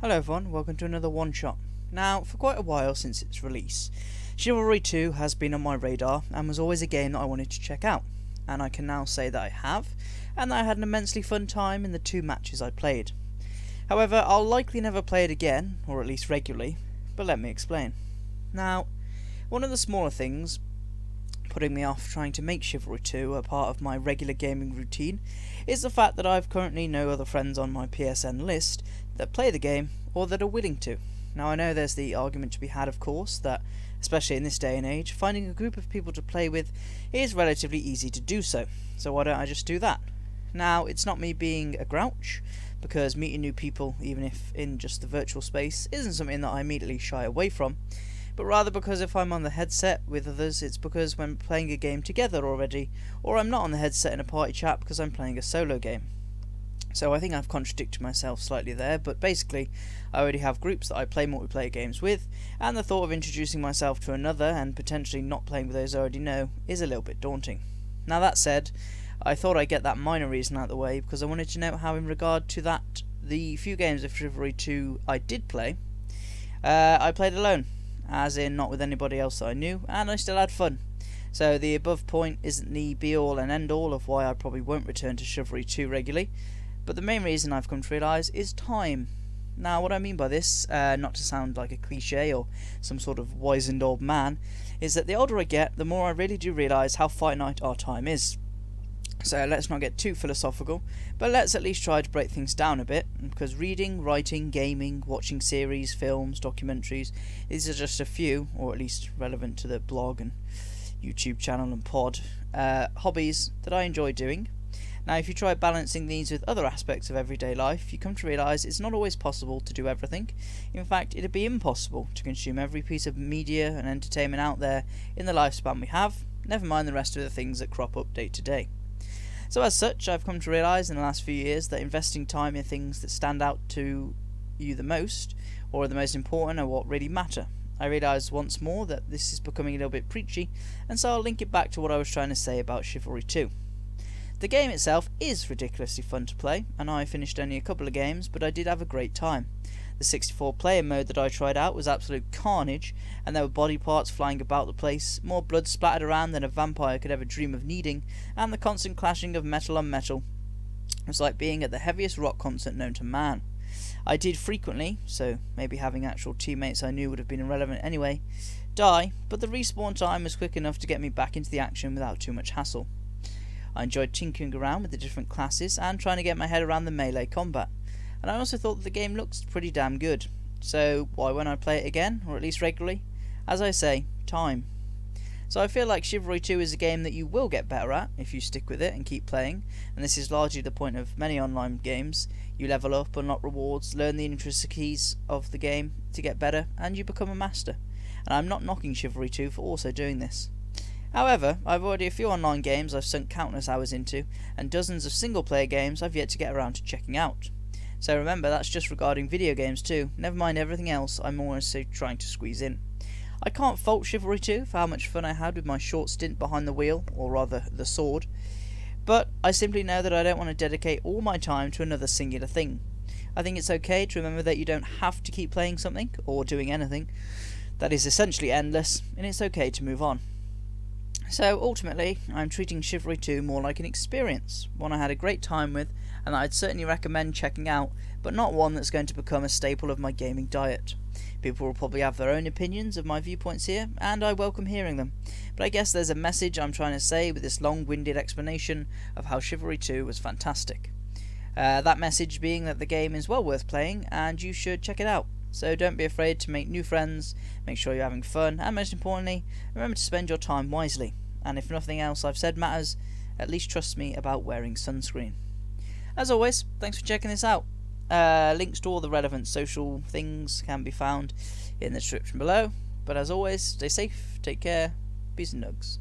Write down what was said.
Hello everyone, welcome to another one shot. Now, for quite a while since its release, Chivalry 2 has been on my radar and was always a game that I wanted to check out, and I can now say that I have, and that I had an immensely fun time in the two matches I played. However, I'll likely never play it again, or at least regularly, but let me explain. Now, one of the smaller things putting me off trying to make Chivalry 2 a part of my regular gaming routine is the fact that I've currently no other friends on my PSN list that play the game or that are willing to. Now, I know there's the argument to be had, of course, that especially in this day and age, finding a group of people to play with is relatively easy to do so. So, why don't I just do that? Now, it's not me being a grouch, because meeting new people, even if in just the virtual space, isn't something that I immediately shy away from, but rather because if I'm on the headset with others, it's because when playing a game together already, or I'm not on the headset in a party chat because I'm playing a solo game. So I think I've contradicted myself slightly there, but basically, I already have groups that I play multiplayer games with, and the thought of introducing myself to another and potentially not playing with those I already know is a little bit daunting. Now, that said, I thought I'd get that minor reason out of the way because I wanted to know how, in regard to that, the few games of Chivalry 2 I did play, uh, I played alone, as in not with anybody else that I knew, and I still had fun. So the above point isn't the be all and end all of why I probably won't return to Chivalry 2 regularly, but the main reason I've come to realise is time. Now, what I mean by this, uh, not to sound like a cliche or some sort of wizened old man, is that the older I get, the more I really do realise how finite our time is. So let's not get too philosophical, but let's at least try to break things down a bit, because reading, writing, gaming, watching series, films, documentaries, these are just a few, or at least relevant to the blog and YouTube channel and pod, uh, hobbies that I enjoy doing, now, if you try balancing these with other aspects of everyday life, you come to realise it's not always possible to do everything. In fact, it'd be impossible to consume every piece of media and entertainment out there in the lifespan we have, never mind the rest of the things that crop up day to day. So, as such, I've come to realise in the last few years that investing time in things that stand out to you the most, or are the most important, are what really matter. I realise once more that this is becoming a little bit preachy, and so I'll link it back to what I was trying to say about Chivalry 2. The game itself is ridiculously fun to play, and I finished only a couple of games, but I did have a great time. The 64 player mode that I tried out was absolute carnage, and there were body parts flying about the place, more blood splattered around than a vampire could ever dream of needing, and the constant clashing of metal on metal. It was like being at the heaviest rock concert known to man. I did frequently, so maybe having actual teammates I knew would have been irrelevant anyway, die, but the respawn time was quick enough to get me back into the action without too much hassle. I enjoyed tinkering around with the different classes and trying to get my head around the melee combat. And I also thought that the game looks pretty damn good. So why won't I play it again, or at least regularly? As I say, time. So I feel like Chivalry 2 is a game that you will get better at if you stick with it and keep playing, and this is largely the point of many online games. You level up, unlock rewards, learn the intricacies of the game to get better, and you become a master. And I'm not knocking Chivalry 2 for also doing this. However, I've already a few online games I've sunk countless hours into, and dozens of single player games I've yet to get around to checking out. So remember, that's just regarding video games too, never mind everything else I'm also trying to squeeze in. I can't fault Chivalry 2 for how much fun I had with my short stint behind the wheel, or rather, the sword, but I simply know that I don't want to dedicate all my time to another singular thing. I think it's okay to remember that you don't have to keep playing something, or doing anything, that is essentially endless, and it's okay to move on. So ultimately, I'm treating Chivalry 2 more like an experience, one I had a great time with, and I'd certainly recommend checking out, but not one that's going to become a staple of my gaming diet. People will probably have their own opinions of my viewpoints here, and I welcome hearing them. But I guess there's a message I'm trying to say with this long winded explanation of how Chivalry 2 was fantastic. Uh, that message being that the game is well worth playing, and you should check it out. So don't be afraid to make new friends, make sure you're having fun, and most importantly, remember to spend your time wisely. And if nothing else I've said matters, at least trust me about wearing sunscreen. As always, thanks for checking this out. Uh, links to all the relevant social things can be found in the description below. But as always, stay safe, take care, peace and nugs.